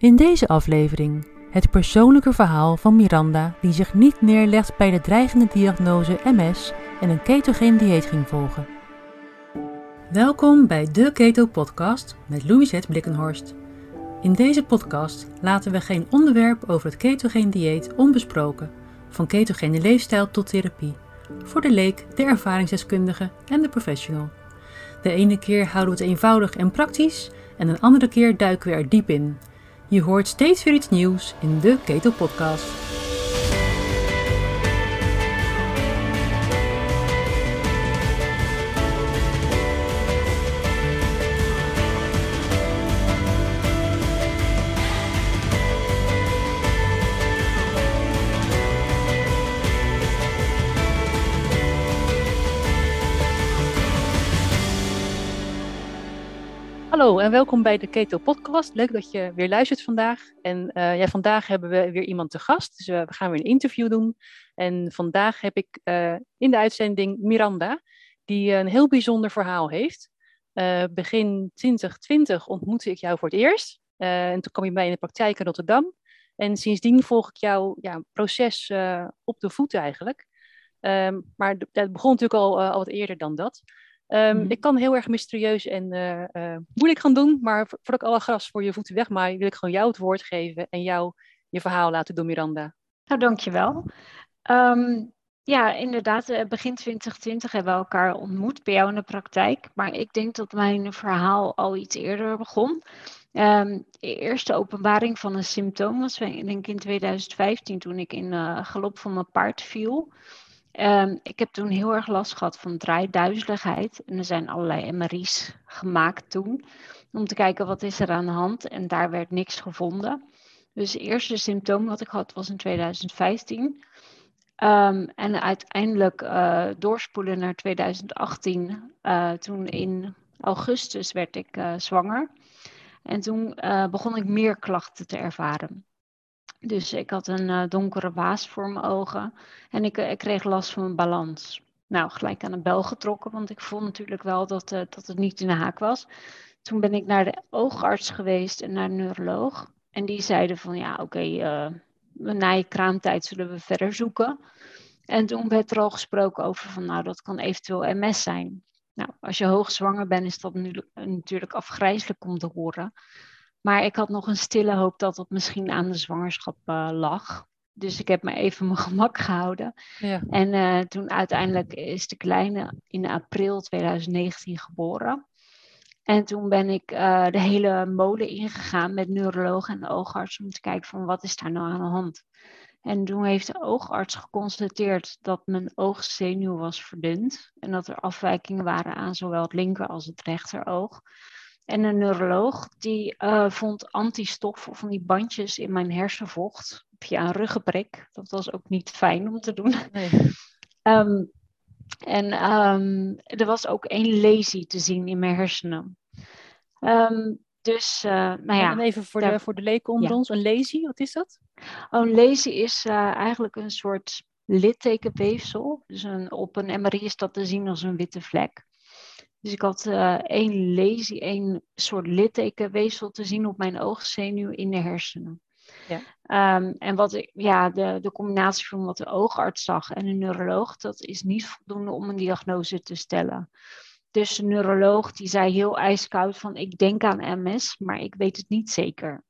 In deze aflevering het persoonlijke verhaal van Miranda die zich niet neerlegt bij de dreigende diagnose MS en een ketogeen dieet ging volgen. Welkom bij de Keto Podcast met Louisette Blikkenhorst. In deze podcast laten we geen onderwerp over het ketogeen dieet onbesproken, van ketogene leefstijl tot therapie, voor de leek, de ervaringsdeskundige en de professional. De ene keer houden we het eenvoudig en praktisch en een andere keer duiken we er diep in. Je hoort steeds weer iets nieuws in de Keto Podcast. Hallo en welkom bij de Keto Podcast. Leuk dat je weer luistert vandaag. En ja, vandaag hebben we weer iemand te gast. Dus we gaan weer een interview doen. En vandaag heb ik uh, in de uitzending Miranda, die een heel bijzonder verhaal heeft. begin 2020 ontmoette ik jou voor het eerst. en toen kwam je bij in de praktijk in Rotterdam. En sindsdien volg ik jouw ja, proces op de voet eigenlijk. Um, maar dat begon natuurlijk al, al wat eerder dan dat. Um, mm. Ik kan heel erg mysterieus en uh, uh, moeilijk gaan doen, maar voordat ik alle gras voor je voeten wegmaai, wil ik gewoon jou het woord geven en jou je verhaal laten doen, Miranda. Nou, dankjewel. Um, ja, inderdaad, eh, begin 2020 hebben we elkaar ontmoet bij jou in de praktijk, maar ik denk dat mijn verhaal al iets eerder begon. Um, de eerste openbaring van een symptoom was denk ik in 2015 toen ik in uh, galop van mijn paard viel. Um, ik heb toen heel erg last gehad van draaiduizeligheid. En er zijn allerlei MRI's gemaakt toen. Om te kijken wat is er aan de hand. En daar werd niks gevonden. Dus het eerste symptoom wat ik had was in 2015. Um, ehm, en uiteindelijk uh, doorspoelen naar 2018. Uh, toen in augustus werd ik uh, zwanger. En toen begon ik meer klachten te ervaren. Dus ik had een uh, donkere waas voor mijn ogen en ik, uh, ik, kreeg last van mijn balans. Nou, gelijk aan de bel getrokken, want ik voelde natuurlijk wel dat, uh, dat het niet in de haak was. Toen ben ik naar de oogarts geweest en naar de neuroloog. En die zeiden van ja, oké, na je kraamtijd zullen we verder zoeken. En toen werd er al gesproken over van nou, dat kan eventueel MS zijn. Nou, als je hoogzwanger bent, is dat nu, natuurlijk afgrijzelijk om te horen. Maar ik had nog een stille hoop dat het misschien aan de zwangerschap uh, lag. Dus ik heb me even mijn gemak gehouden. Ja. En uh, toen uiteindelijk is de kleine in april 2019 geboren. En toen ben ik uh, de hele molen ingegaan met neuroloog en oogarts om te kijken van wat is daar nou aan de hand. En toen heeft de oogarts geconstateerd dat mijn oogzenuw was verdund en dat er afwijkingen waren aan zowel het linker als het rechteroog. En een neuroloog die uh, vond antistoffen van die bandjes in mijn hersenvocht via een ruggenprik. Dat was ook niet fijn om te doen. Nee. um, en um, er was ook één lazy te zien in mijn hersenen. Um, dus, uh, nou ja. En even voor, daar, de, voor de leken onder ja. ons, een lazy, wat is dat? Oh, een lazy is uh, eigenlijk een soort littekenweefsel. Dus een, op een MRI is dat te zien als een witte vlek. Dus ik had uh, één lazy, één soort littekenweefsel te zien op mijn oogzenuw in de hersenen. Ja. Um, en wat ik, ja, de, de combinatie van wat de oogarts zag en een neuroloog, dat is niet voldoende om een diagnose te stellen. Dus de neuroloog die zei heel ijskoud van ik denk aan MS, maar ik weet het niet zeker.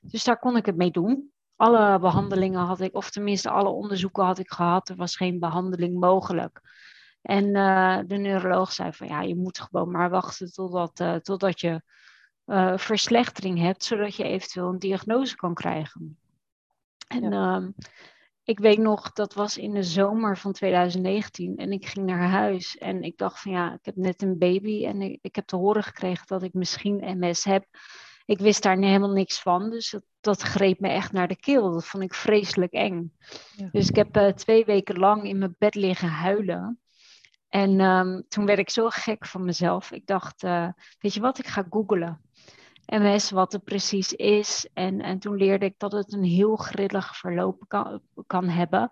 Dus daar kon ik het mee doen. Alle behandelingen had ik, of tenminste alle onderzoeken had ik gehad. Er was geen behandeling mogelijk. En uh, de neuroloog zei van ja, je moet gewoon maar wachten totdat, uh, totdat je uh, verslechtering hebt, zodat je eventueel een diagnose kan krijgen. En ja. ik weet nog, dat was in de zomer van 2019 en ik ging naar huis en ik dacht van ja, ik heb net een baby en ik, ik heb te horen gekregen dat ik misschien MS heb. Ik wist daar helemaal niks van, dus dat, dat greep me echt naar de keel. Dat vond ik vreselijk eng. Ja. Dus ik heb twee weken lang in mijn bed liggen huilen. En um, toen werd ik zo gek van mezelf. Ik dacht, uh, weet je wat, ik ga googlen. MS, wat het precies is. En, en toen leerde ik dat het een heel grillig verloop kan, kan hebben.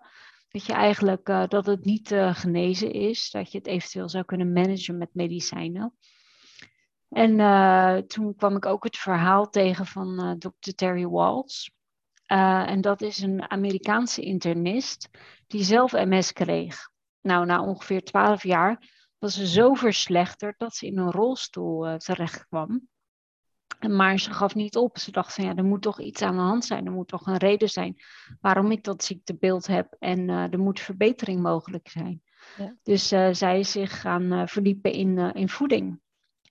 Dat je eigenlijk, uh, dat het niet uh, genezen is. Dat je het eventueel zou kunnen managen met medicijnen. En toen kwam ik ook het verhaal tegen van Dr. Terry Walls. En dat is een Amerikaanse internist die zelf MS kreeg. Nou, na ongeveer twaalf jaar was ze zo verslechterd dat ze in een rolstoel terecht kwam. Maar ze gaf niet op. Ze dacht van ja, er moet toch iets aan de hand zijn. Er moet toch een reden zijn waarom ik dat ziektebeeld heb. En er moet verbetering mogelijk zijn. Ja. Dus zij is zich gaan verdiepen in, in voeding.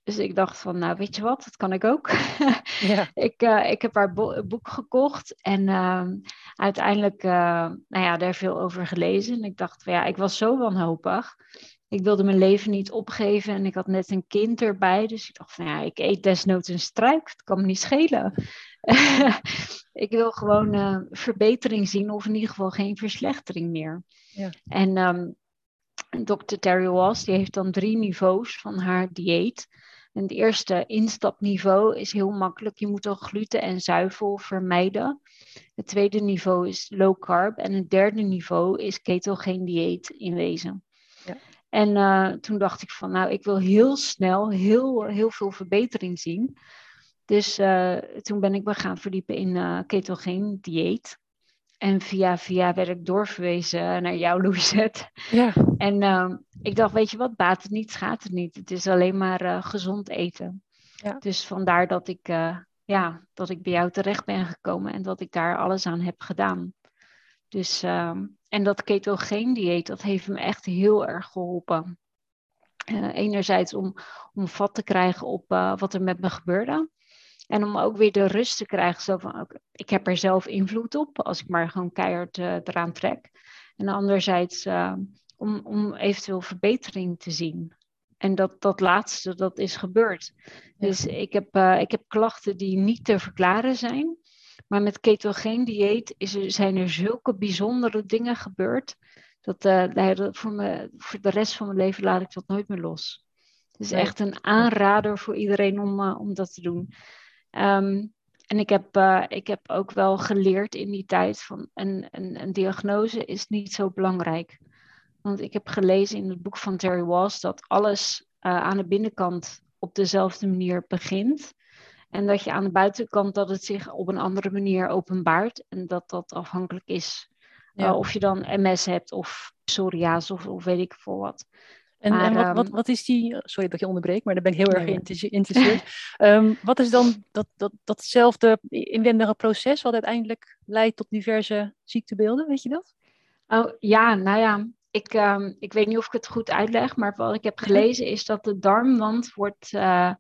Dus ik dacht van, nou weet je wat, dat kan ik ook. ja. ik, uh, ik heb haar boek gekocht en uh, uiteindelijk uh, nou ja, daar veel over gelezen. En ik dacht van ja, ik was zo wanhopig. Ik wilde mijn leven niet opgeven en ik had net een kind erbij. Dus ik dacht van ja, ik eet desnoods een struik, het kan me niet schelen. ik wil gewoon eh, verbetering zien of in ieder geval geen verslechtering meer. Ja. En um, Dr. Terry Walls, die heeft dan drie niveaus van haar dieet. En het eerste instapniveau is heel makkelijk. Je moet al gluten en zuivel vermijden. Het tweede niveau is low carb. En het derde niveau is ketogeen dieet in wezen. Ja. En uh, toen dacht ik van, nou, ik wil heel snel heel, heel veel verbetering zien. Dus uh, toen ben ik me gaan verdiepen in uh, ketogeen dieet. En via via werd ik doorverwezen naar jou, Louisette. Ja. En uh, ik dacht, weet je wat, baat het niet, schaadt het niet. Het is alleen maar uh, gezond eten. Ja. Dus vandaar dat ik, uh, ja, dat ik bij jou terecht ben gekomen en dat ik daar alles aan heb gedaan. Dus, ehm, en dat ketogeen dieet, dat heeft me echt heel erg geholpen. Eh, enerzijds om, om vat te krijgen op wat er met me gebeurde. En om ook weer de rust te krijgen, zo van, ik heb er zelf invloed op, als ik maar gewoon keihard uh, eraan trek. En anderzijds uh, om, om eventueel verbetering te zien. En dat, dat laatste, dat is gebeurd. Dus ik heb, uh, ik heb klachten die niet te verklaren zijn. Maar met ketogeen dieet is er, zijn er zulke bijzondere dingen gebeurd. Dat, voor, me, voor de rest van mijn leven laat ik dat nooit meer los. Het is echt een aanrader voor iedereen om, om dat te doen. Um, en ik heb, uh, ik heb ook wel geleerd in die tijd van een, een, een, diagnose is niet zo belangrijk. Want ik heb gelezen in het boek van Terry Walls dat alles uh, aan de binnenkant op dezelfde manier begint. En dat je aan de buitenkant dat het zich op een andere manier openbaart. En dat dat afhankelijk is uh, of je dan MS hebt of psoriasis of, of weet ik veel wat. En, en wat, wat, ehm, wat, is die, sorry dat je onderbreekt, maar daar ben ik heel erg geïnteresseerd. um, wat is dan dat, dat, datzelfde inwendige proces wat uiteindelijk leidt tot diverse ziektebeelden, weet je dat? Oh ja, nou ja, ik, um, ik weet niet of ik het goed uitleg, maar wat ik heb gelezen is dat de darmwand wordt, uh,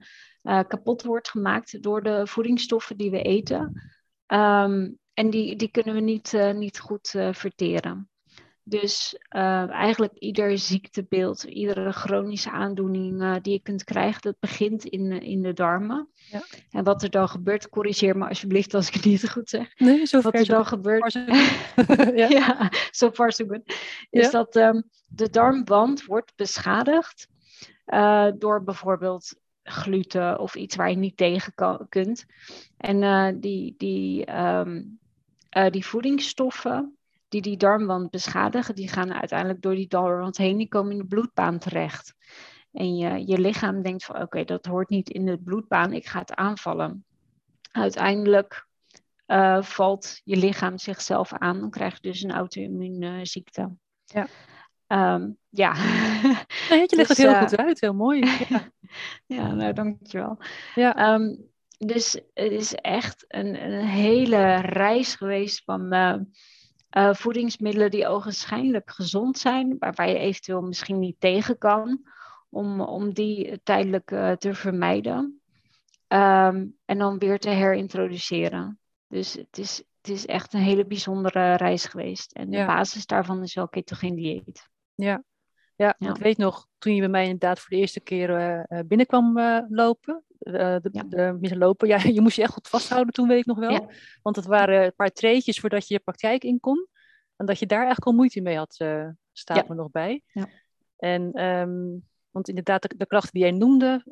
uh, kapot wordt gemaakt door de voedingsstoffen die we eten. Um, en die, die kunnen we niet, uh, niet goed verteren. Dus uh, eigenlijk ieder ziektebeeld, iedere chronische aandoening uh, die je kunt krijgen, dat begint in, in de darmen. Ja. En wat er dan gebeurt, corrigeer me alsjeblieft als ik het niet goed zeg. Nee, zo Wat er dan gebeurt, ja. ja, so far so good, is ja. dat um, de darmwand wordt beschadigd uh, door bijvoorbeeld gluten of iets waar je niet tegen kan, kunt. En die, die, um, die voedingsstoffen die die darmwand beschadigen, die gaan uiteindelijk door die darmwand heen, die komen in de bloedbaan terecht. En je, je lichaam denkt van oké, dat hoort niet in de bloedbaan, ik ga het aanvallen. Uiteindelijk uh, valt je lichaam zichzelf aan, dan krijg je dus een auto-immuunziekte. Ja. Um, ja. Nee, je legt dus, het heel uh, goed uit, heel mooi. Ja, ja nou dankjewel. Ja. Um, dus het is echt een, een hele reis geweest van uh, uh, voedingsmiddelen die ogenschijnlijk gezond zijn, waar je eventueel misschien niet tegen kan, om, om die tijdelijk uh, te vermijden. Um, en dan weer te herintroduceren. Dus het is, het is echt een hele bijzondere reis geweest. En de ja. basis daarvan is wel ketogeen dieet. Ja. Ja, ja, ik weet nog, toen je bij mij inderdaad voor de eerste keer uh, binnenkwam uh, lopen, uh, de, ja. de, lopen, ja, je moest je echt goed vasthouden toen, weet ik nog wel. Ja. Want het waren een paar treetjes voordat je je praktijk in kon. En dat je daar eigenlijk al moeite mee had, staat me nog bij. Ja. En, um, want inderdaad, de, de, klachten die jij noemde,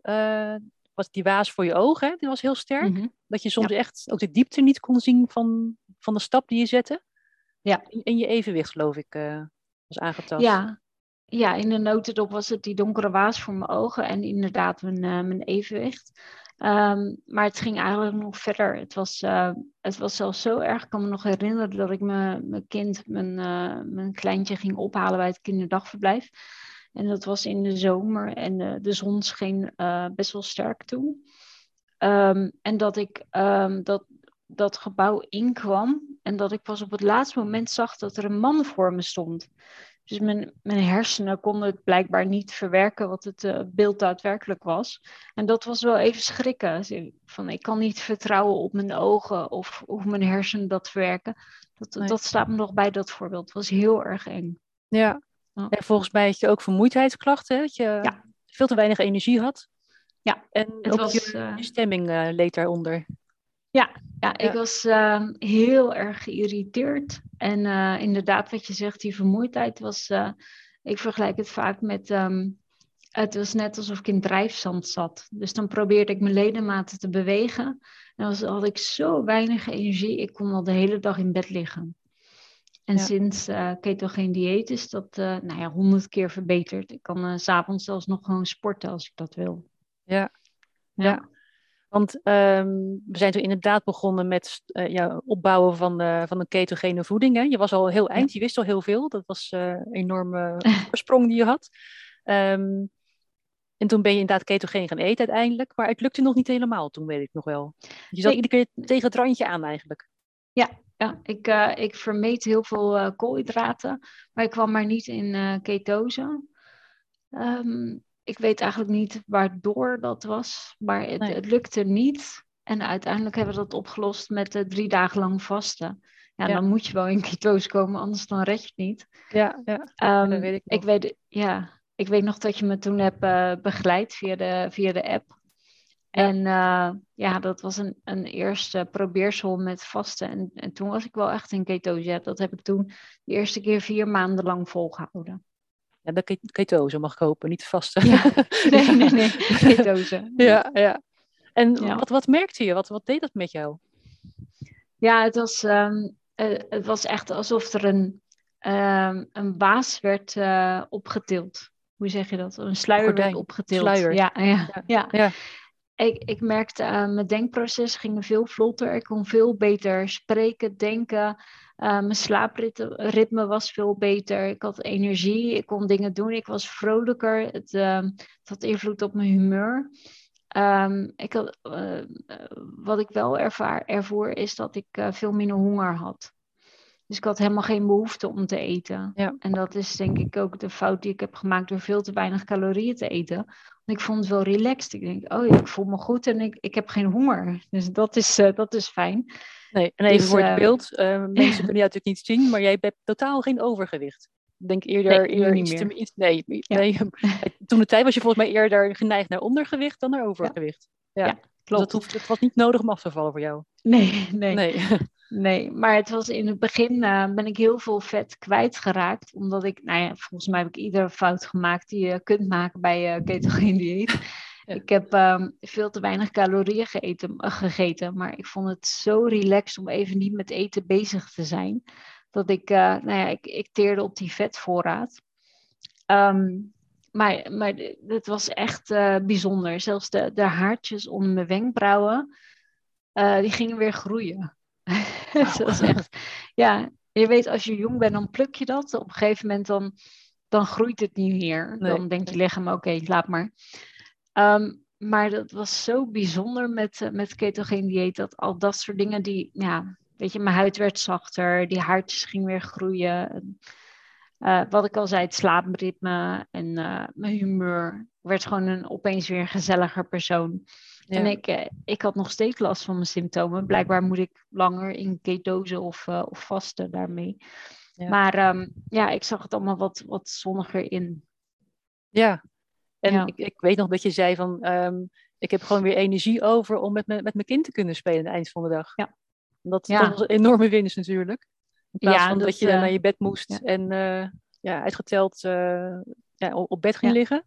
was die waas voor je ogen, hè? die was heel sterk. Mm -hmm. Dat je soms echt ook de diepte niet kon zien van, van de stap die je zette. Ja. En je evenwicht, geloof ik, was aangetast. Ja, ja, in de notendop was het die donkere waas voor mijn ogen en inderdaad mijn, uh, mijn evenwicht. Um, maar het ging eigenlijk nog verder. Het was, uh, het was zelfs zo erg. Ik kan me nog herinneren dat ik mijn kind, mijn, uh, mijn kleintje, ging ophalen bij het kinderdagverblijf. En dat was in de zomer en de, de zon scheen best wel sterk toen. Um, en dat ik um, dat, dat gebouw inkwam en dat ik pas op het laatste moment zag dat er een man voor me stond. Dus mijn, mijn hersenen konden het blijkbaar niet verwerken wat het uh, beeld daadwerkelijk was. En dat was wel even schrikken. Van, ik kan niet vertrouwen op mijn ogen of hoe mijn hersenen dat verwerken. Dat, dat staat me nog bij dat voorbeeld. Het was heel erg eng. Ja. En volgens mij had je ook vermoeidheidsklachten. Dat je veel te weinig energie had. Ja. En het was, je, je stemming uh, leed daaronder. Ja, ja, ik was uh, heel erg geïrriteerd. En uh, inderdaad, wat je zegt, die vermoeidheid was. Uh, ik vergelijk het vaak met. Um, het was net alsof ik in drijfzand zat. Dus dan probeerde ik mijn ledematen te bewegen. En dan had ik zo weinig energie, ik kon al de hele dag in bed liggen. En ja. sinds uh, ketogeen dieet is dat nou ja, honderd keer verbeterd. Ik kan uh, s'avonds zelfs nog gewoon sporten als ik dat wil. Ja, ja. ja. Want um, we zijn toen inderdaad begonnen met uh, ja, opbouwen van, van een ketogene voeding. Hè? Je was al heel eind, je wist al heel veel. Dat was uh, een enorme sprong die je had. Um, en toen ben je inderdaad ketogeen gaan eten uiteindelijk. Maar het lukte nog niet helemaal toen, weet ik nog wel. Je zat nee. iedere keer tegen het randje aan eigenlijk. Ja, ja ik, uh, ik vermeed heel veel koolhydraten. Maar ik kwam maar niet in ketose. Um, ik weet eigenlijk niet waardoor dat was, maar het, nee. het, lukte niet. En uiteindelijk hebben we dat opgelost met uh, drie dagen lang vasten. Ja, ja, dan moet je wel in ketose komen, anders dan red je het niet. Ja, ja. Um, dat weet ik, nog. ik weet, ja, ik weet nog dat je me toen hebt uh, begeleid via de, via de app. Ja. En uh, ja, dat was een, een eerste probeersel met vasten. En, en toen was ik wel echt in ketose. Ja, dat heb ik toen de eerste keer vier maanden lang volgehouden. Ja, de ketose mag ik hopen, niet vaste. Ja. Nee, nee, nee, ketose. ja, ja. En ja. Wat, wat merkte je? Wat, wat deed dat met jou? Ja, het was, um, uh, het was echt alsof er een, um, een baas werd uh, opgetild. Hoe zeg je dat? Een sluier Gordijn. werd opgetild. Sluier. Ja, ja, ja. ja. Ik, ik merkte, mijn denkproces ging veel vlotter. Ik kon veel beter spreken, denken. Uh, mijn slaapritme was veel beter. Ik had energie. Ik kon dingen doen. Ik was vrolijker. Het, uh, het had invloed op mijn humeur. Um, ik had, uh, wat ik wel ervaar, ervoer is dat ik veel minder honger had. Dus ik had helemaal geen behoefte om te eten. Ja. En dat is denk ik ook de fout die ik heb gemaakt door veel te weinig calorieën te eten. Want ik vond het wel relaxed. Ik denk, oh ja, ik voel me goed en ik, ik heb geen honger. Dus dat is, uh, dat is fijn. Nee, en even dus, voor het uh, beeld. Uh, mensen kunnen jou natuurlijk niet zien, maar jij hebt totaal geen overgewicht. Ik denk eerder, nee, eerder iets te, iets, nee, ja. nee, toen de tijd was je volgens mij eerder geneigd naar ondergewicht dan naar overgewicht. Ja, ja klopt. Dus dat hoeft, het was niet nodig om af te vallen voor jou. Nee, nee. nee. Nee, maar het was in het begin uh, ben ik heel veel vet kwijtgeraakt. Omdat ik, nou ja, volgens mij heb ik iedere fout gemaakt die je kunt maken bij uh, ketogeen dieet. Ja. Ik heb um, veel te weinig calorieën uh, gegeten, maar ik vond het zo relaxed om even niet met eten bezig te zijn. Dat ik, nou ja, ik, ik teerde op die vetvoorraad. Um, maar, maar het was echt bijzonder. Zelfs de, de haartjes onder mijn wenkbrauwen, die gingen weer groeien. dat is echt, ja, je weet als je jong bent, dan pluk je dat. Op een gegeven moment dan, dan groeit het niet meer. Nee. Dan denkt je lichaam, oké, okay, laat maar. Um, maar dat was zo bijzonder met, uh, met ketogeen dieet. Dat al dat soort dingen die, ja, weet je, mijn huid werd zachter. Die haartjes gingen weer groeien. Uh, wat ik al zei, het slaapritme en uh, mijn humeur. Ik werd gewoon een, opeens weer een gezelliger persoon. Ja. En ik, uh, ik had nog steeds last van mijn symptomen. Blijkbaar moet ik langer in ketose of, uh, of vasten daarmee. Ja. Maar um, ja, ik zag het allemaal wat, wat zonniger in. Ja, en ja. Ik, ik weet nog dat je zei van... Um, ik heb gewoon weer energie over om met, me, met mijn kind te kunnen spelen aan het eind van de dag. Ja. Dat, dat was een enorme winst natuurlijk. In plaats van dat, dat je uh, naar je bed moest en ja, uitgeteld ja, op bed ging liggen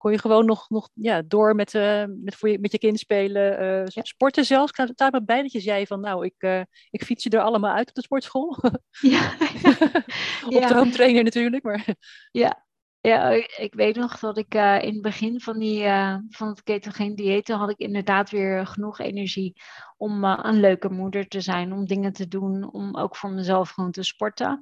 kon je gewoon nog, nog ja, door met, uh, met, voor je, met je kind spelen, uh, ja. sporten zelfs. Ik sta me bij dat je zei van nou, ik, uh, ik fiets je er allemaal uit op de sportschool. Ja. op ja. de home trainer natuurlijk. Maar... Ja. Ja, ik, weet nog dat ik in het begin van, die, van het ketogeen dieet had ik inderdaad weer genoeg energie om een leuke moeder te zijn, om dingen te doen, om ook voor mezelf gewoon te sporten.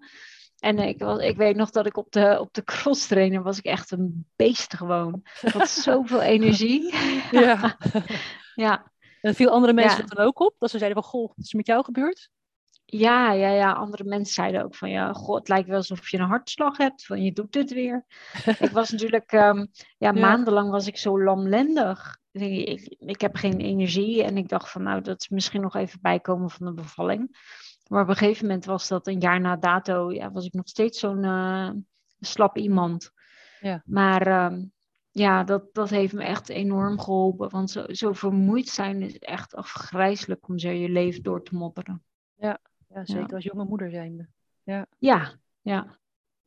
En ik, was, ik weet nog dat ik op de, op de cross trainer was ik echt een beest gewoon. Ik had zoveel energie. Ja. ja. En viel andere mensen ja. dan ook op? Dat ze zeiden van, goh, wat is er met jou gebeurd? Ja, ja, ja. Andere mensen zeiden ook van ja, god, het lijkt wel alsof je een hartslag hebt. Van je doet het weer. ik was natuurlijk, um, ja, maandenlang was ik zo lamlendig. Ik, ik heb geen energie en ik dacht van nou, dat is misschien nog even bijkomen van de bevalling. Maar op een gegeven moment was dat een jaar na dato, ja, was ik nog steeds zo'n uh, slap iemand. Ja. Maar um, ja, dat, dat heeft me echt enorm geholpen. Want zo, zo vermoeid zijn is echt afgrijzelijk om zo je leven door te mopperen. Ja, ja zeker als jonge moeder zijnde. Ja, ja. ja.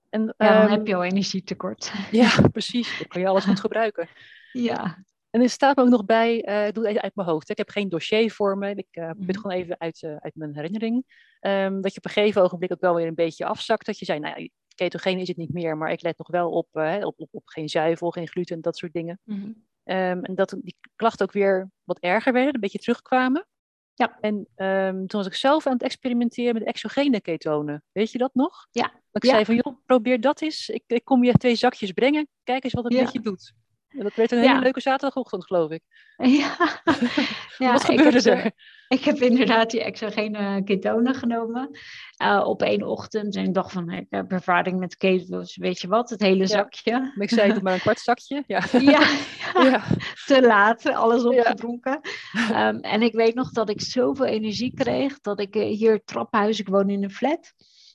En, ja, dan um, heb je al energietekort. Ja, precies. Dan kan je alles goed gebruiken. Ja. En er staat me ook nog bij, ik doe het even uit mijn hoofd. Hè. Ik heb geen dossier voor me. Ik uh, probeer het gewoon even uit, uh, uit mijn herinnering. Um, dat je op een gegeven ogenblik ook wel weer een beetje afzakt. Dat je zei, nou ja, ketogeen is het niet meer, maar ik let nog wel op, op, op, op, geen zuivel, geen gluten, dat soort dingen. Mm -hmm. um, en dat die klachten ook weer wat erger werden, een beetje terugkwamen. Ja. En um, toen was ik zelf aan het experimenteren met exogene ketonen. Weet je dat nog? Ja. Dat ik ja. zei van, joh, probeer dat eens. Ik, ik kom je twee zakjes brengen. Kijk eens wat het Ja. met je doet. En dat werd een Ja. hele leuke zaterdagochtend, geloof ik. Ja. wat ik gebeurde heb er? Ik heb inderdaad die exogene ketonen genomen eh, op één ochtend. En ik dacht van, ik heb ervaring met ketos, weet je wat, het hele zakje. Maar ik zei, doe maar een kwart zakje. Ja. Ja, te laat, alles opgedronken. Ehm, en ik weet nog dat ik zoveel energie kreeg, dat ik eh, hier trappenhuis, ik woon in een flat.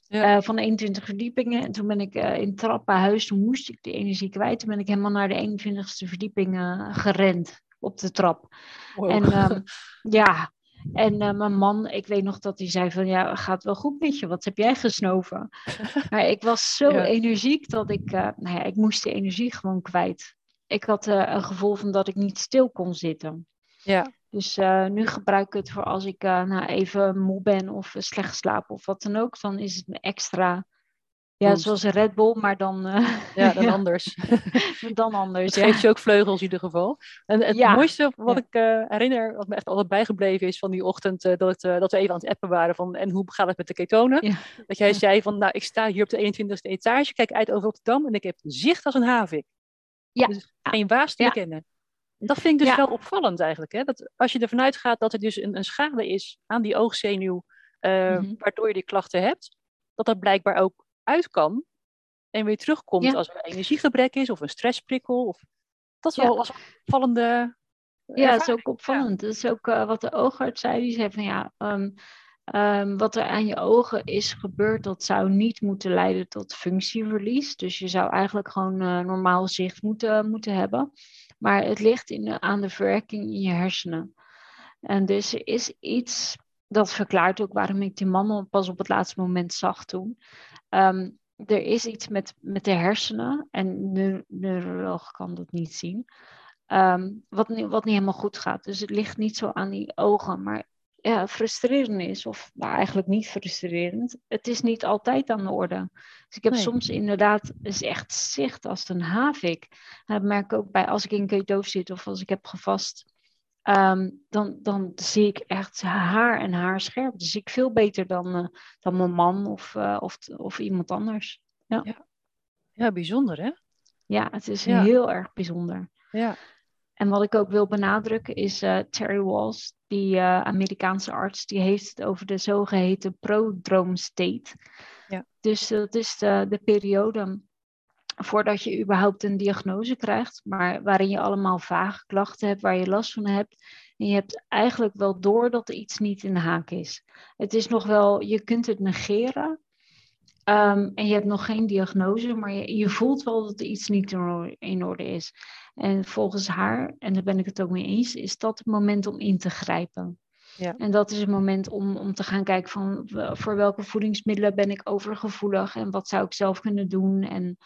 Ja. eh, van 21 verdiepingen. En toen ben ik eh, in trappenhuis, toen moest ik die energie kwijt. Toen ben ik helemaal naar de 21ste verdieping eh, gerend op de trap. Wow. En ehm, ja, en mijn man, ik weet nog dat hij zei van ja, gaat wel goed met je, wat heb jij gesnoven? maar ik was zo Ja. energiek dat ik, nou ja, ik moest die energie gewoon kwijt. Ik had een gevoel van dat ik niet stil kon zitten. Ja. Dus eh, nu gebruik ik het voor als ik eh, nou, even moe ben of eh, slecht slaap of wat dan ook. Dan is het me extra, ja, Boost. zoals een Red Bull, maar dan, ja, dan anders. dan anders. Het Ja. geeft je ook vleugels in ieder geval. En het Ja. mooiste wat ik herinner, wat me echt altijd bijgebleven is van die ochtend, dat, het, dat we even aan het appen waren van en hoe gaat het met de ketonen? Dat jij zei van, nou ik sta hier op de 21ste etage, kijk uit over Rotterdam en ik heb zicht als een havik. Ja. Dus geen waas te Ja. Dat vind ik dus Ja. wel opvallend eigenlijk. Hè? Dat als je ervan uitgaat dat er dus een, een schade is aan die oogzenuw, eh, Mhm. waardoor je die klachten hebt, dat dat blijkbaar ook uit kan en weer terugkomt Ja. als er energiegebrek is of een stressprikkel. Of... Dat is wel als opvallende. Ja, dat is ook opvallend. Dat is ook eh, wat de oogarts zei. Die zei van ja, ehm, ehm, wat er aan je ogen is gebeurd, dat zou niet moeten leiden tot functieverlies. Dus je zou eigenlijk gewoon eh, normaal zicht moeten, moeten hebben. Maar het ligt in aan de verwerking in je hersenen. En dus er is iets, dat verklaart ook waarom ik die man al pas op het laatste moment zag toen. Ehm, er is iets met, met de hersenen, en de neuroloog kan dat niet zien, ehm, wat, wat niet helemaal goed gaat. Dus het ligt niet zo aan die ogen, maar ja, frustrerend is, of nou, eigenlijk niet frustrerend. Het is niet altijd aan de orde. Dus ik heb Nee. soms inderdaad is echt zicht als een havik. En dat merk ik ook bij als ik in ketose zit of als ik heb gevast. Ehm, dan, dan zie ik echt haar en haar scherp. Dus ik veel beter dan, eh, dan mijn man of, eh, of, of iemand anders. Ja, bijzonder hè? Ja, het is Ja. heel erg bijzonder. Ja. En wat ik ook wil benadrukken is eh, Terry Walls, die eh, Amerikaanse arts, die heeft het over de zogeheten prodrome state. Ja. Dus dat is de, de periode voordat je überhaupt een diagnose krijgt, maar waarin je allemaal vage klachten hebt, waar je last van hebt. En je hebt eigenlijk wel door dat er iets niet in de haak is. Het is nog wel, je kunt het negeren. ehm, en je hebt nog geen diagnose, maar je, je voelt wel dat er iets niet in orde- in orde is. En volgens haar, en daar ben ik het ook mee eens, is dat het moment om in te grijpen. Ja. En dat is het moment om, om te gaan kijken van voor welke voedingsmiddelen ben ik overgevoelig en wat zou ik zelf kunnen doen. En,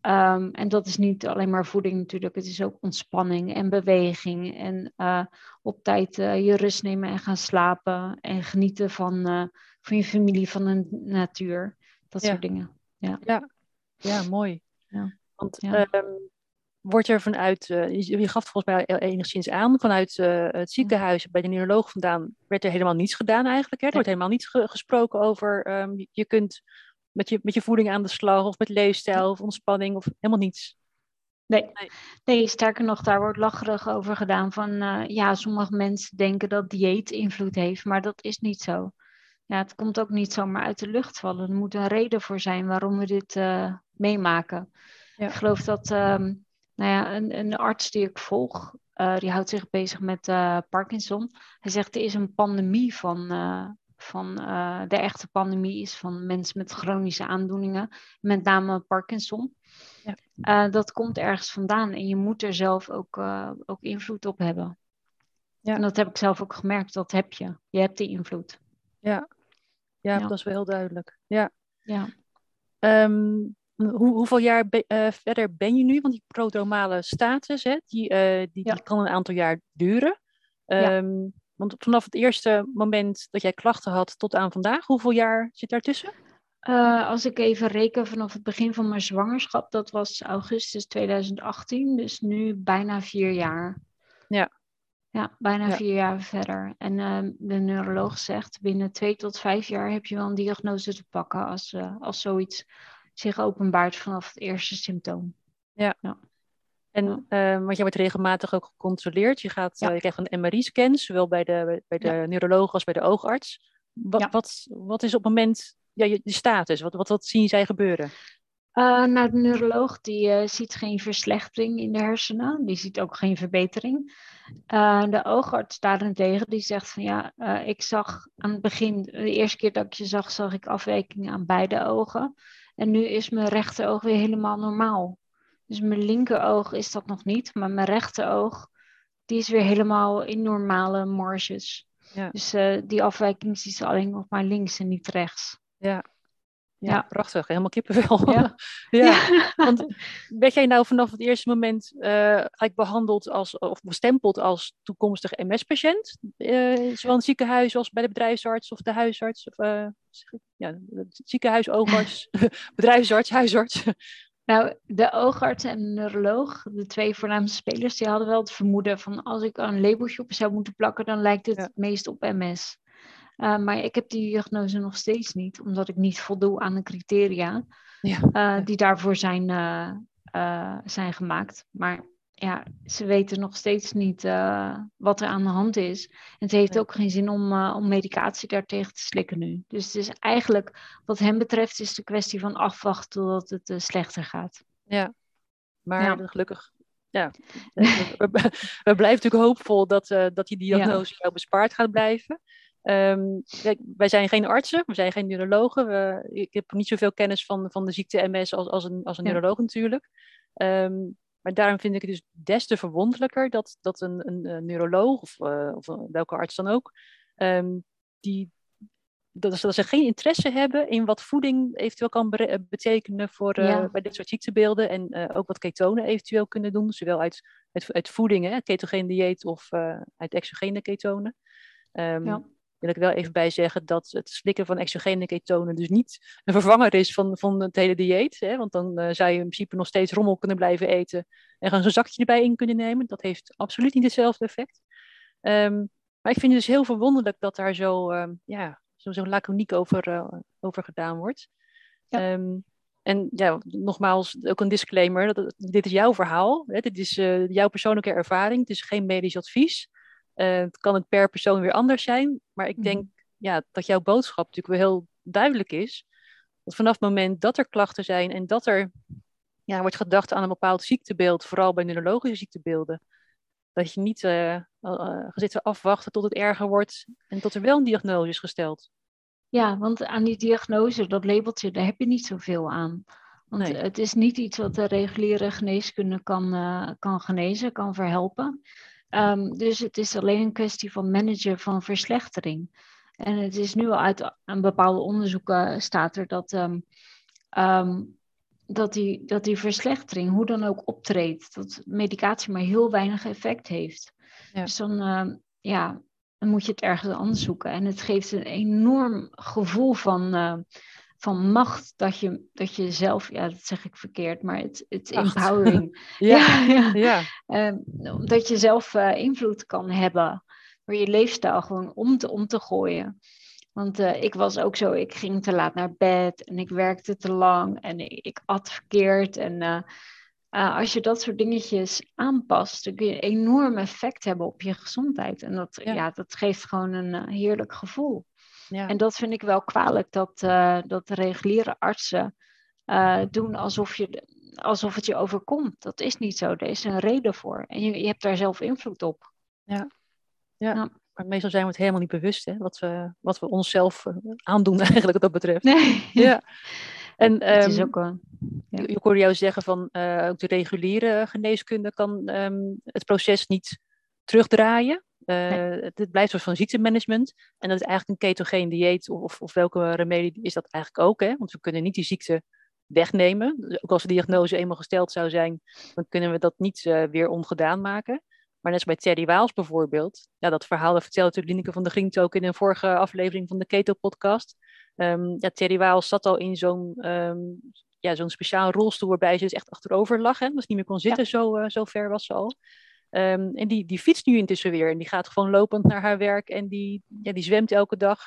ehm, en dat is niet alleen maar voeding natuurlijk, het is ook ontspanning en beweging. En eh, op tijd eh, je rust nemen en gaan slapen en genieten van, eh, van je familie, van de natuur. Dat Ja. soort dingen. Ja, mooi. Ja. Want ehm, wordt er vanuit, uh, je, gaf volgens mij enigszins aan, vanuit uh, het ziekenhuis bij de neuroloog vandaan, werd er helemaal niets gedaan eigenlijk. Hè? Er wordt helemaal niet gesproken over, um, je kunt met je, met je voeding aan de slag of met leefstijl of ontspanning of helemaal niets. Nee. nee, sterker nog, daar wordt lacherig over gedaan van, uh, ja, sommige mensen denken dat dieet invloed heeft, maar dat is niet zo. Ja, het komt ook niet zomaar uit de lucht vallen. Er moet een reden voor zijn waarom we dit uh, meemaken. Ja. Ik geloof dat um, nou ja, een, een, arts die ik volg, uh, die houdt zich bezig met Parkinson. Hij zegt er is een pandemie van, van de echte pandemie is van mensen met chronische aandoeningen, met name Parkinson. Ja. Dat komt ergens vandaan en je moet er zelf ook, ook invloed op hebben. Ja. En dat heb ik zelf ook gemerkt, dat heb je. Je hebt die invloed. Ja, ja, ja. dat is wel heel duidelijk. Ja. ja. Um, hoe, hoeveel jaar be, uh, verder ben je nu? Want die prodromale status, hè, die, die, die, kan een aantal jaar duren. Um, want vanaf het eerste moment dat jij klachten had tot aan vandaag, hoeveel jaar zit daartussen? Uh, als ik even reken vanaf het begin van mijn zwangerschap, dat was augustus 2018, dus nu bijna vier jaar. Ja. Ja, bijna vier jaar verder. En uh, de neuroloog zegt, binnen twee tot vijf jaar heb je wel een diagnose te pakken als, uh, als zoiets zich openbaart vanaf het eerste symptoom. Ja. ja. En want je wordt regelmatig ook gecontroleerd. Je, gaat, je krijgt een MRI-scan, zowel bij de, bij de neuroloog als bij de oogarts. Wat, wat, wat is op het moment ja, je, status? Wat, wat, wat zien zij gebeuren? Uh, nou, de neuroloog die uh, ziet geen verslechtering in de hersenen. Die ziet ook geen verbetering. Uh, de oogarts daarentegen die zegt van ja, ik zag aan het begin, de eerste keer dat ik je zag, zag ik afwijkingen aan beide ogen. En nu is mijn rechteroog weer helemaal normaal. Dus mijn linkeroog is dat nog niet, maar mijn rechteroog die is weer helemaal in normale marges. Ja. Dus die afwijking is alleen nog maar links en niet rechts. Ja. Ja, prachtig. Helemaal kippenvel. Ja. ja. Want werd jij nou vanaf het eerste moment uh, behandeld als, of bestempeld als toekomstig MS-patiënt? Uh, zowel in het ziekenhuis als bij de bedrijfsarts of de huisarts? Of, uh, ja, ziekenhuis, oogarts, bedrijfsarts, huisarts? Nou, de oogarts en de neuroloog, de twee voornaamste spelers, die hadden wel het vermoeden van als ik een labeltje op zou moeten plakken, dan lijkt het het meest op MS. Uh, maar ik heb die diagnose nog steeds niet, omdat ik niet voldoe aan de criteria ja. uh, die daarvoor zijn, uh, zijn gemaakt. Maar ja, ze weten nog steeds niet wat er aan de hand is. En het heeft ook geen zin om, om medicatie daartegen te slikken nu. Dus het is eigenlijk, wat hem betreft, is de kwestie van afwachten totdat het slechter gaat. Ja, maar ja. gelukkig ja, we, we, blijven natuurlijk hoopvol dat, uh, dat die diagnose ja. jou bespaard gaat blijven. Um, wij zijn geen artsen, we zijn geen neurologen. We, ik heb niet zoveel kennis van, van de ziekte MS als, als een, als een neuroloog natuurlijk. Um, maar daarom vind ik het dus des te verwonderlijker dat, dat een, een, een neuroloog, of, uh, of welke arts dan ook, um, die, dat, dat, ze geen interesse hebben in wat voeding eventueel kan betekenen voor, uh, ja. bij dit soort ziektebeelden. En uh, ook wat ketonen eventueel kunnen doen, zowel uit, uit, uit voeding, hè, dieet of uit exogene ketonen. Um, ja wil ik wel even bij zeggen dat het slikken van exogene ketonen dus niet een vervanger is van, van het hele dieet. Hè? Want dan uh, zou je in principe nog steeds rommel kunnen blijven eten en gewoon een zakje erbij in kunnen nemen. Dat heeft absoluut niet hetzelfde effect. Um, maar ik vind het dus heel verwonderlijk dat daar zo, um, ja, zo, zo laconiek over, uh, over gedaan wordt. Ja. Um, en ja, nogmaals, ook een disclaimer. Dat, dit is jouw verhaal. Hè? Dit is uh, jouw persoonlijke ervaring. Het is geen medisch advies. Uh, het kan het per persoon weer anders zijn. Maar ik denk mhm. ja, dat jouw boodschap natuurlijk wel heel duidelijk is. Dat vanaf het moment dat er klachten zijn en dat er ja, wordt gedacht aan een bepaald ziektebeeld, vooral bij neurologische ziektebeelden, dat je niet uh, uh, zit afwachten tot het erger wordt en tot er wel een diagnose is gesteld. Ja, want aan die diagnose, dat labeltje, daar heb je niet zoveel aan. Want nee. het is niet iets wat de reguliere geneeskunde kan, uh, kan genezen, kan verhelpen. Um, dus het is alleen een kwestie van managen van verslechtering. En het is nu al uit een bepaalde onderzoeken staat er dat, um, um, dat, die, dat die verslechtering, hoe dan ook optreedt, dat medicatie maar heel weinig effect heeft. Ja. Dus dan, ja, dan moet je het ergens anders zoeken. En het geeft een enorm gevoel van, uh, van macht dat je, dat je zelf, ja, dat zeg ik verkeerd, maar het, het empowering. ja, ja. ja. Ehm, dat je zelf uh, invloed kan hebben door je leefstijl gewoon om te, om te gooien. Want uh, ik was ook zo, ik ging te laat naar bed en ik werkte te lang en ik, ik at verkeerd. En uh, uh, als je dat soort dingetjes aanpast, dan kun je een enorm effect hebben op je gezondheid. En dat, ja. ja dat geeft gewoon een heerlijk gevoel. Ja. En dat vind ik wel kwalijk dat, uh, dat de reguliere artsen uh, doen alsof, je, alsof het je overkomt. Dat is niet zo. Er is een reden voor. En je, je hebt daar zelf invloed op. Ja. ja. Maar meestal zijn we het helemaal niet bewust, hè? Wat, we, wat we onszelf uh, aandoen eigenlijk wat dat betreft. Nee. Ja. En um, is ook, uh, ja. ik hoorde jou zeggen van uh, ook de reguliere geneeskunde kan um, het proces niet terugdraaien. Uh, nee. Het blijft soort van ziektemanagement. En dat is eigenlijk een ketogeen dieet of, of welke remedie is dat eigenlijk ook. Hè? Want we kunnen niet die ziekte wegnemen. Dus ook als de diagnose eenmaal gesteld zou zijn, dan kunnen we dat niet uh, weer ongedaan maken. Maar net als bij Terry Waals bijvoorbeeld. Ja, dat verhaal dat vertelde Lineke van de Grient ook in een vorige aflevering van de Keto-podcast. Um, ja, Terry Waals zat al in zo'n um, ja, zo'n speciaal rolstoel waarbij ze dus echt achterover lag. Hè? Dus niet meer kon zitten, ja. zo, uh, zo ver was ze al. Um, en die, die fietst nu intussen weer. En die gaat gewoon lopend naar haar werk. En die, ja, die zwemt elke dag.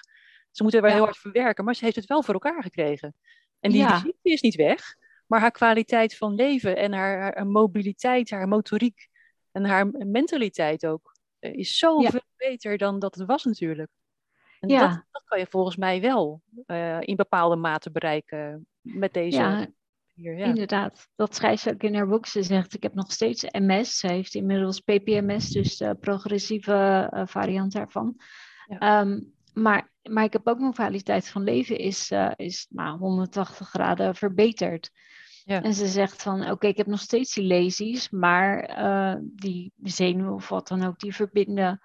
Ze moet er wel ja. heel hard verwerken. Maar ze heeft het wel voor elkaar gekregen. En die, ja. ziekte is niet weg. Maar haar kwaliteit van leven en haar, haar mobiliteit, haar motoriek en haar mentaliteit ook, uh, is zoveel beter dan dat het was natuurlijk. En dat, dat, kan je volgens mij wel uh, in bepaalde mate bereiken met deze hier, ja. Inderdaad, dat schrijft ze ook in haar boek. Ze zegt, ik heb nog steeds MS. Ze heeft inmiddels PPMS, dus de progressieve uh, variant daarvan. Ja. Um, maar, maar ik heb ook mijn kwaliteit van leven is, uh, is nou, 180 graden verbeterd. Ja. En ze zegt van, oké, okay, ik heb nog steeds die lazies, maar uh, die zenuwen of wat dan ook, die verbinden,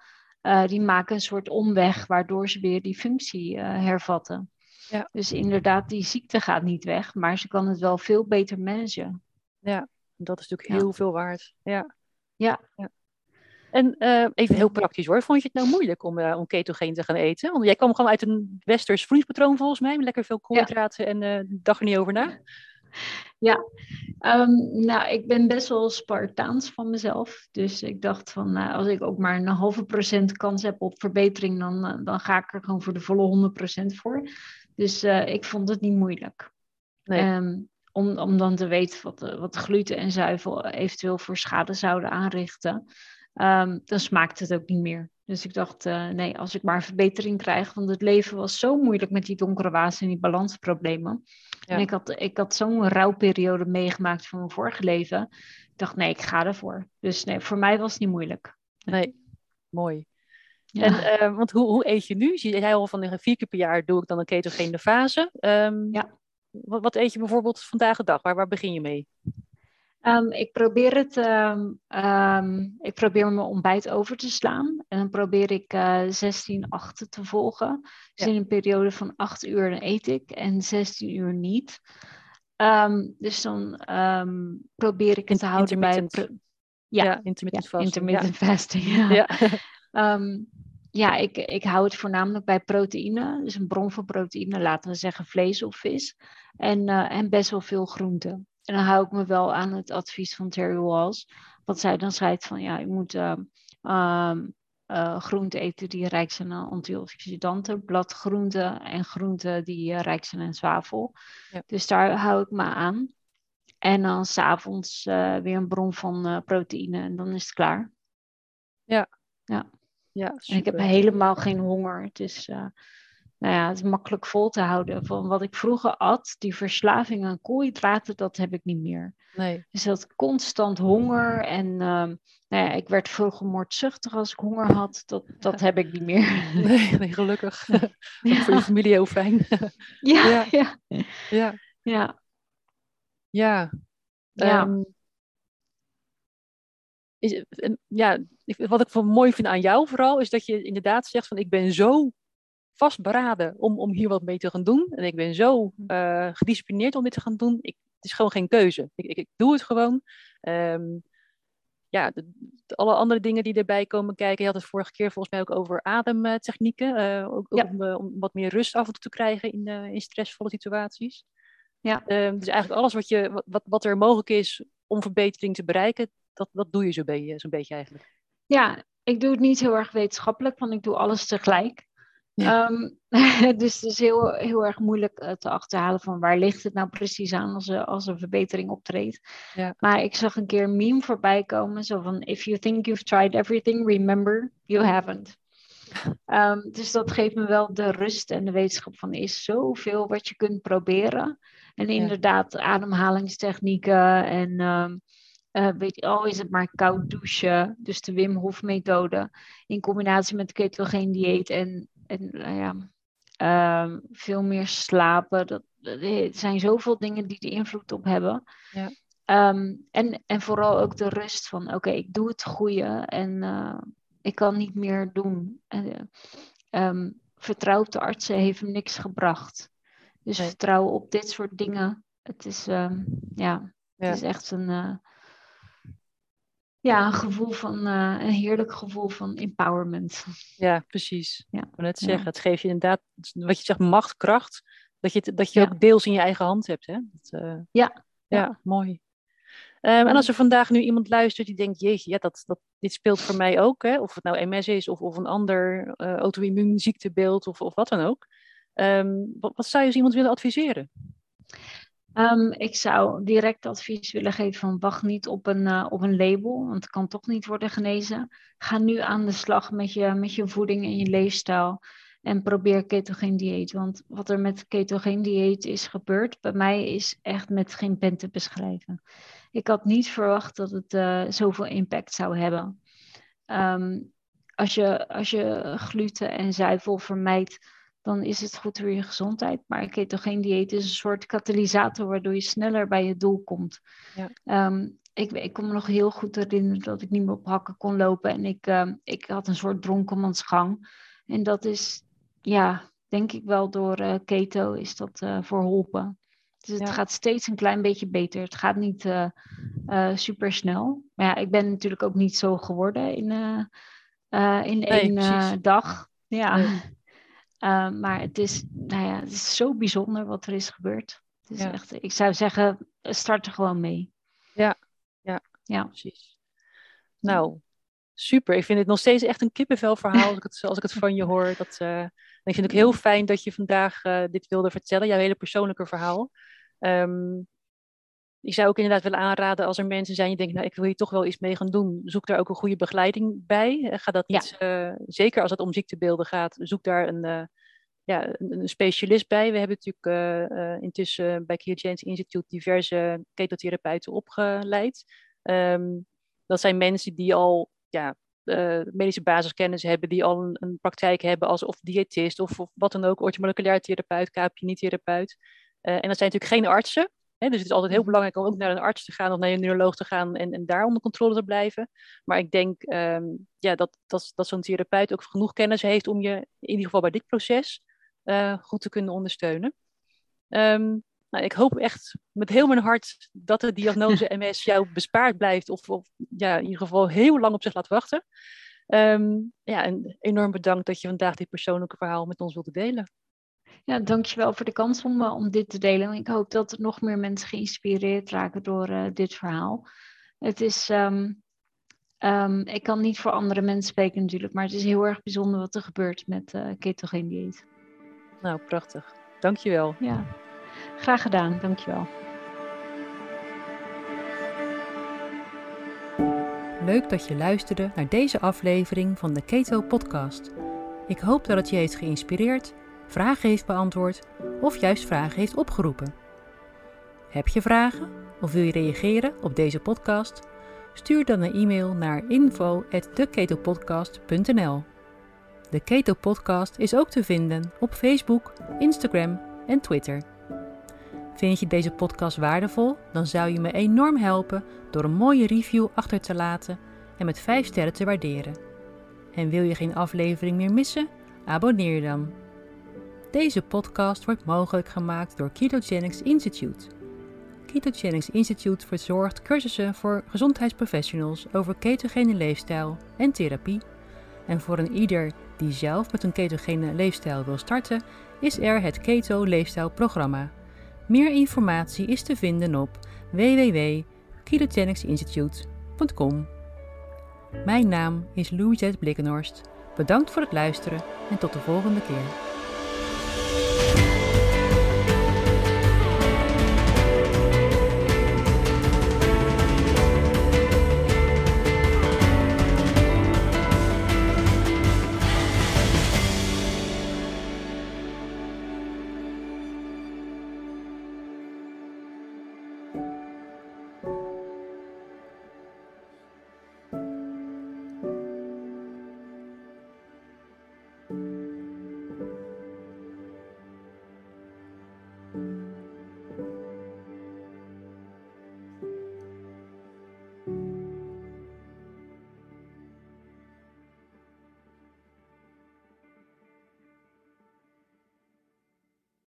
die maken een soort omweg, waardoor ze weer die functie hervatten. Ja. Dus inderdaad, die ziekte gaat niet weg, maar ze kan het wel veel beter managen. Ja, dat is natuurlijk heel ja. veel waard. Ja. Ja. ja. En uh, even heel praktisch hoor, vond je het nou moeilijk om, uh, om ketogeen te gaan eten? Want jij kwam gewoon uit een westers voedingspatroon volgens mij, met lekker veel koolhydraten en uh, dacht er niet over na. Ja, um, nou, ik ben best wel Spartaans van mezelf. Dus ik dacht van, uh, als ik ook maar een halve procent kans heb op verbetering, dan, dan ga ik er gewoon voor de volle 100% voor. Dus uh, ik vond het niet moeilijk. Nee. Um, om, om dan te weten wat, wat gluten en zuivel eventueel voor schade zouden aanrichten. Um, dan smaakt het ook niet meer. Dus ik dacht, uh, nee, als ik maar verbetering krijg, want het leven was zo moeilijk met die donkere waas en die balansproblemen. Ja. En ik had, ik had zo'n rouwperiode meegemaakt van mijn vorige leven. Ik dacht, nee, ik ga ervoor. Dus nee, voor mij was het niet moeilijk. Nee, nee. mooi. En, uh, want hoe, hoe eet je nu? Je zei al van vier keer per jaar doe ik dan een ketogene fase. Um, ja. Wat, wat, eet je bijvoorbeeld vandaag de dag? Waar, waar begin je mee? Um, ik probeer het, um, um, ik probeer mijn ontbijt over te slaan. En dan probeer ik uh, 16, 8 te volgen. Dus ja. in een periode van 8 uur eet ik en 16 uur niet. dus dan probeer ik het te houden bij... Ja, ja, intermittent ja, fasting. Intermittent ja. fasting, ja. ja. ja, ik, ik hou het voornamelijk bij proteïne. Dus een bron van proteïne, laten we zeggen vlees of vis. En, uh, en best wel veel groenten. En dan hou ik me wel aan het advies van Terry Walls. Wat zij dan schrijft van ja, je moet uh, um, uh, groenten eten die rijk zijn aan antioxidanten, bladgroenten en groenten die uh, rijk zijn aan zwavel. Ja. Dus daar hou ik me aan. En dan s'avonds uh, weer een bron van proteïne en dan is het klaar. Ja. Ja. Ja en ik heb helemaal geen honger. Het is nou ja, het is makkelijk vol te houden. Van wat ik vroeger at, die verslaving aan koolhydraten, dat heb ik niet meer. Nee. Dus dat constant honger en uh, nou ja, ik werd vroeger moordzuchtig als ik honger had. Dat, dat heb ik niet meer. Nee, nee gelukkig. ja. voor je familie heel fijn. ja, ja. Ja. Ja. Ja. ja. ja. Um, is, ja, wat ik wel mooi vind aan jou vooral, is dat je inderdaad zegt van ik ben zo vastberaden om, om hier wat mee te gaan doen. En ik ben zo uh, gedisciplineerd om dit te gaan doen. Ik, het is gewoon geen keuze. Ik, ik, ik doe het gewoon. Um, ja, alle andere dingen die erbij komen kijken. Je had het vorige keer volgens mij ook over ademtechnieken. Uh, ook, om, om, wat meer rust af en toe te krijgen in, in stressvolle situaties. Ja. Ehm, dus eigenlijk alles wat, je, wat, wat er mogelijk is om verbetering te bereiken, dat, dat doe je zo'n beetje, zo'n beetje eigenlijk. Ja, ik doe het niet heel erg wetenschappelijk, want ik doe alles tegelijk. Ehm, dus het is heel, heel erg moeilijk uh, te achterhalen van waar ligt het nou precies aan als, als een verbetering optreedt. Ja. Maar ik zag een keer een meme voorbij komen, zo van if you think you've tried everything, remember you haven't. Um, dus dat geeft me wel de rust en de wetenschap van er is zoveel wat je kunt proberen. En inderdaad, ademhalingstechnieken en um, uh, weet je, oh, is het maar koud douchen. Dus de Wim Hof methode in combinatie met ketogeen dieet en, en uh, ja, uh, veel meer slapen. Dat, er zijn zoveel dingen die er invloed op hebben. Ja. Um, en, en vooral ook de rust van, oké, ik doe het goede en uh, ik kan niet meer doen. Um, de artsen heeft hem niks gebracht. Dus vertrouwen op dit soort dingen. Het is, um, ja, het is echt een, uh, ja, een gevoel van, uh, een heerlijk gevoel van empowerment. Ja, precies. Ja. Ik wil net zeggen, het geeft je inderdaad, wat je zegt, macht, kracht. Dat je, dat je ook deels in je eigen hand hebt. Hè? Dat, uh, ja. ja. mooi. Um, en als er vandaag nu iemand luistert die denkt, jeetje, ja, dat, dat, dit speelt voor mij ook. Hè? Of het nou MS is of, of een ander auto-immuunziektebeeld of, of wat dan ook. Um, wat, zou je iemand willen adviseren? Um, ik zou direct advies willen geven van wacht niet op een, uh, op een label, want het kan toch niet worden genezen. Ga nu aan de slag met je, met je voeding en je leefstijl en probeer ketogeen dieet. Want wat er met ketogeen dieet is gebeurd, bij mij is echt met geen pen te beschrijven. Ik had niet verwacht dat het uh, zoveel impact zou hebben. Um, als, je, als je gluten en zuivel vermijdt, dan is het goed voor je gezondheid. Maar ketogeen dieet is een soort katalysator waardoor je sneller bij je doel komt. Ja. Um, ik, ik kon me nog heel goed herinneren dat ik niet meer op hakken kon lopen en ik, um, ik had een soort dronkenmansgang. En dat is, ja, denk ik wel door uh, keto is dat uh, verholpen. Dus het gaat steeds een klein beetje beter. Het gaat niet uh, uh, super snel. Maar ja, ik ben natuurlijk ook niet zo geworden in, uh, in één dag. Ja. Nee. Maar het is, nou ja, het is zo bijzonder wat er is gebeurd. Het is ja. echt, ik zou zeggen, start er gewoon mee. Ja, ja, ja. precies. Nou, super. Ik vind het nog steeds echt een kippenvel verhaal als ik het, als ik het van je hoor. Dat, ik vind het ook heel fijn dat je vandaag dit wilde vertellen, jouw hele persoonlijke verhaal. Um, ik zou ook inderdaad willen aanraden als er mensen zijn die denken, nou ik wil hier toch wel iets mee gaan doen, zoek daar ook een goede begeleiding bij. Ga dat niet, ja. uh, zeker als het om ziektebeelden gaat, zoek daar een, uh, ja, een, een, specialist bij. We hebben natuurlijk uh, intussen bij Ketogenics Institute diverse ketotherapeuten opgeleid. Um, dat zijn mensen die al ja, medische basiskennis hebben, die al een, een, praktijk hebben als of diëtist of, of wat dan ook, orthomoleculair therapeut, KPNI-therapeut. Uh, en dat zijn natuurlijk geen artsen. Dus het is altijd heel mhm. belangrijk om ook naar een arts te gaan of naar een neuroloog te gaan en, en daar onder controle te blijven. Maar ik denk um, ja, dat, dat, dat zo'n therapeut ook genoeg kennis heeft om je in ieder geval bij dit proces uh, goed te kunnen ondersteunen. Um, nou, ik hoop echt met heel mijn hart dat de diagnose MS jou bespaard blijft of, of ja, in ieder geval heel lang op zich laat wachten. Um, ja, en enorm bedankt dat je vandaag dit persoonlijke verhaal met ons wilde delen. Ja, dankjewel voor de kans om, uh, om dit te delen. Ik hoop dat er nog meer mensen geïnspireerd raken door uh, dit verhaal. Het is, um, um, ik kan niet voor andere mensen spreken natuurlijk, maar het is heel erg bijzonder wat er gebeurt met uh, ketogeen dieet. Nou, prachtig. Dankjewel. Ja, graag gedaan. Dankjewel. Leuk dat je luisterde naar deze aflevering van de Keto Podcast. Ik hoop dat het je heeft geïnspireerd vragen heeft beantwoord of juist vragen heeft opgeroepen. Heb je vragen of wil je reageren op deze podcast? Stuur dan een e-mail naar info@theketopodcast.nl. De Keto Podcast is ook te vinden op Facebook, Instagram en Twitter. Vind je deze podcast waardevol? Dan zou je me enorm helpen door een mooie review achter te laten en met 5 sterren te waarderen. En wil je geen aflevering meer missen? Abonneer dan. Deze podcast wordt mogelijk gemaakt door Ketogenics Institute. Ketogenics Institute verzorgt cursussen voor gezondheidsprofessionals over ketogene leefstijl en therapie. En voor een ieder die zelf met een ketogene leefstijl wil starten, is er het Keto Leefstijlprogramma. Meer informatie is te vinden op www.ketogenicsinstitute.com. Mijn naam is Louisette Blikkenhorst. Bedankt voor het luisteren en tot de volgende keer.